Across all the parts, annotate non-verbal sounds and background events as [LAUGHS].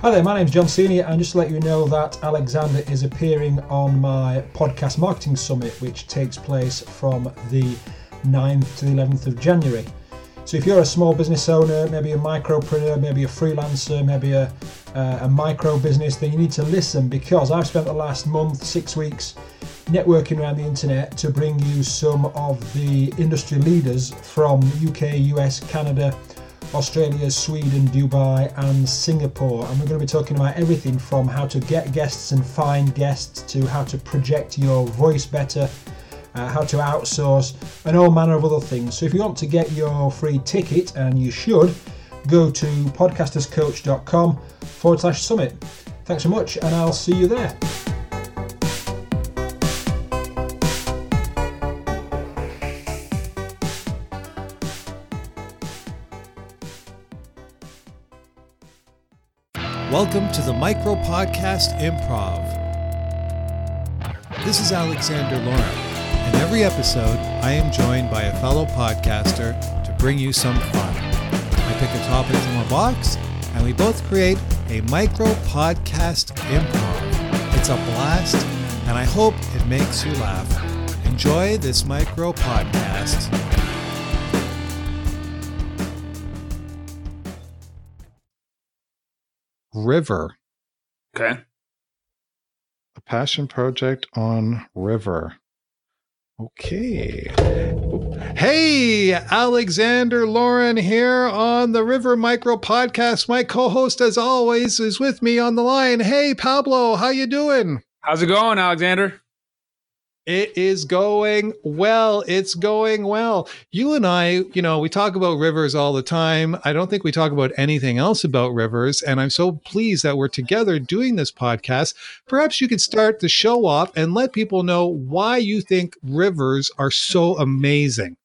Hi there, my name's John Senior, and just to let you know that Alexander is appearing on my podcast marketing summit, which takes place from the 9th to the 11th of January. So if you're a small business owner, maybe a micropreneur, maybe a freelancer, maybe a, uh, a micro business, then you need to listen because I've spent the last month, six weeks, networking around the internet to bring you some of the industry leaders from UK, US, Canada, Australia, Sweden, Dubai, and Singapore. And we're going to be talking about everything from how to get guests and find guests to how to project your voice better, uh, how to outsource, and all manner of other things. So if you want to get your free ticket, and you should, go to podcasterscoach.com forward slash summit. Thanks so much, and I'll see you there. Welcome to the Micro Podcast Improv. This is Alexander Lauren, and every episode I am joined by a fellow podcaster to bring you some fun. I pick a topic from a box, and we both create a micro podcast improv. It's a blast, and I hope it makes you laugh. Enjoy this micro podcast. River. Okay. A passion project on River. Okay. Hey, Alexander Lauren here on the River Micro Podcast. My co-host, as always, is with me on the line. Hey, Pablo, how you doing? How's it going, Alexander? It is going well. It's going well. You and I, you know, we talk about rivers all the time. I don't think we talk about anything else about rivers. And I'm so pleased that we're together doing this podcast. Perhaps you could start the show off and let people know why you think rivers are so amazing.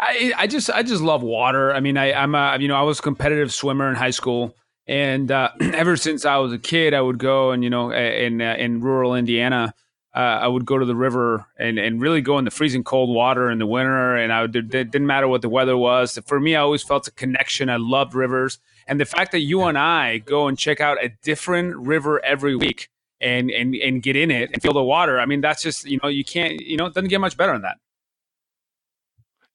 I, I just I just love water. I mean, I, I'm a you know I was a competitive swimmer in high school, and uh, [CLEARS THROAT] ever since I was a kid, I would go and you know in uh, in rural Indiana uh, I would go to the river and, and really go in the freezing cold water in the winter. And I would, it didn't matter what the weather was. For me, I always felt a connection. I loved rivers. And the fact that you and I go and check out a different river every week and, and, and get in it and feel the water. I mean, that's just, you know, you can't, you know, it doesn't get much better than that.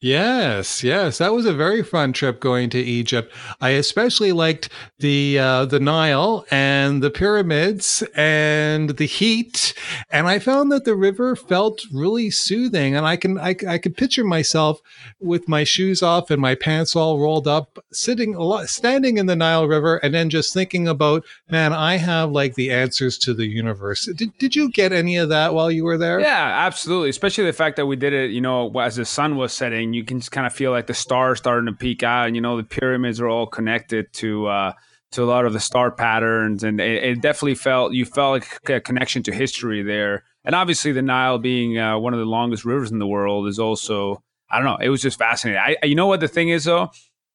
Yes, yes, that was a very fun trip going to Egypt. I especially liked the uh, the Nile and the pyramids and the heat, and I found that the river felt really soothing. And I can I, I could picture myself with my shoes off and my pants all rolled up, sitting standing in the Nile River, and then just thinking about, man, I have like the answers to the universe. Did did you get any of that while you were there? Yeah, absolutely. Especially the fact that we did it, you know, as the sun was setting you can just kind of feel like the stars starting to peek out, and you know the pyramids are all connected to uh, to a lot of the star patterns, and it, it, definitely felt you felt like a connection to history there. And obviously, the Nile being uh, one of the longest rivers in the world is also I don't know. It was just fascinating. I, you know what the thing is though.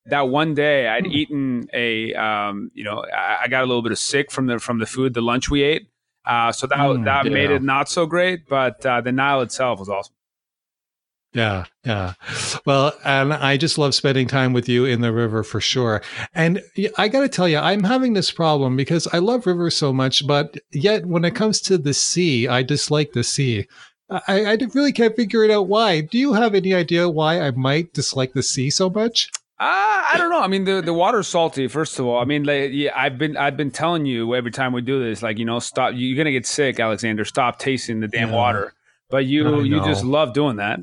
That one day I'd hmm. eaten a, um, you know, I, I got a little bit of sick from the from the food, the lunch we ate. Uh, so that mm, that yeah. made it not so great, but uh, the Nile itself was awesome. Yeah, yeah. Well, and I just love spending time with you in the river for sure. And I got to tell you, I'm having this problem because I love rivers so much, but yet when it comes to the sea, I dislike the sea. I, I really can't figure it out why. Do you have any idea why I might dislike the sea so much? Uh, I don't know. I mean, the the water's salty. First of all, I mean, like, yeah, I've been I've been telling you every time we do this, like you know, stop. You're gonna get sick, Alexander. Stop tasting the damn yeah. water. But you you just love doing that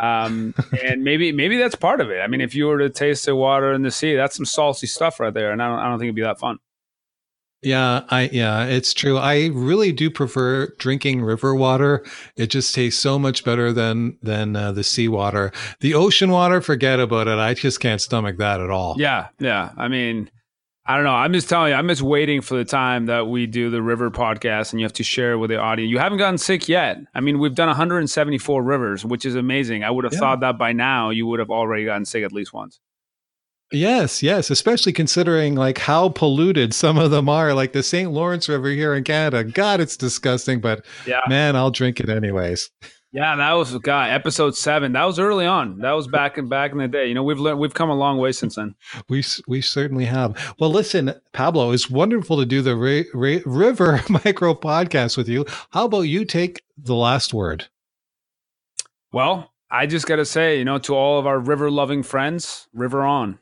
um, and maybe maybe that's part of it. I mean, if you were to taste the water in the sea, that's some salty stuff right there, and I don't I don't think it'd be that fun. Yeah, I yeah, it's true. I really do prefer drinking river water. It just tastes so much better than than uh, the seawater. The ocean water, forget about it. I just can't stomach that at all. Yeah, yeah. I mean, I don't know. I'm just telling you, I'm just waiting for the time that we do the river podcast and you have to share with the audience. You haven't gotten sick yet. I mean, we've done 174 rivers, which is amazing. I would have yeah. thought that by now you would have already gotten sick at least once. Yes, yes, especially considering like how polluted some of them are, like the St. Lawrence River here in Canada. God, it's disgusting, but yeah. man, I'll drink it anyways. Yeah, that was God, episode seven. That was early on. That was back in back in the day. You know, we've learned, we've come a long way since then. We we certainly have. Well, listen, Pablo, it's wonderful to do the Ra- Ra- River [LAUGHS] Micro podcast with you. How about you take the last word? Well, I just got to say, you know, to all of our river loving friends, river on.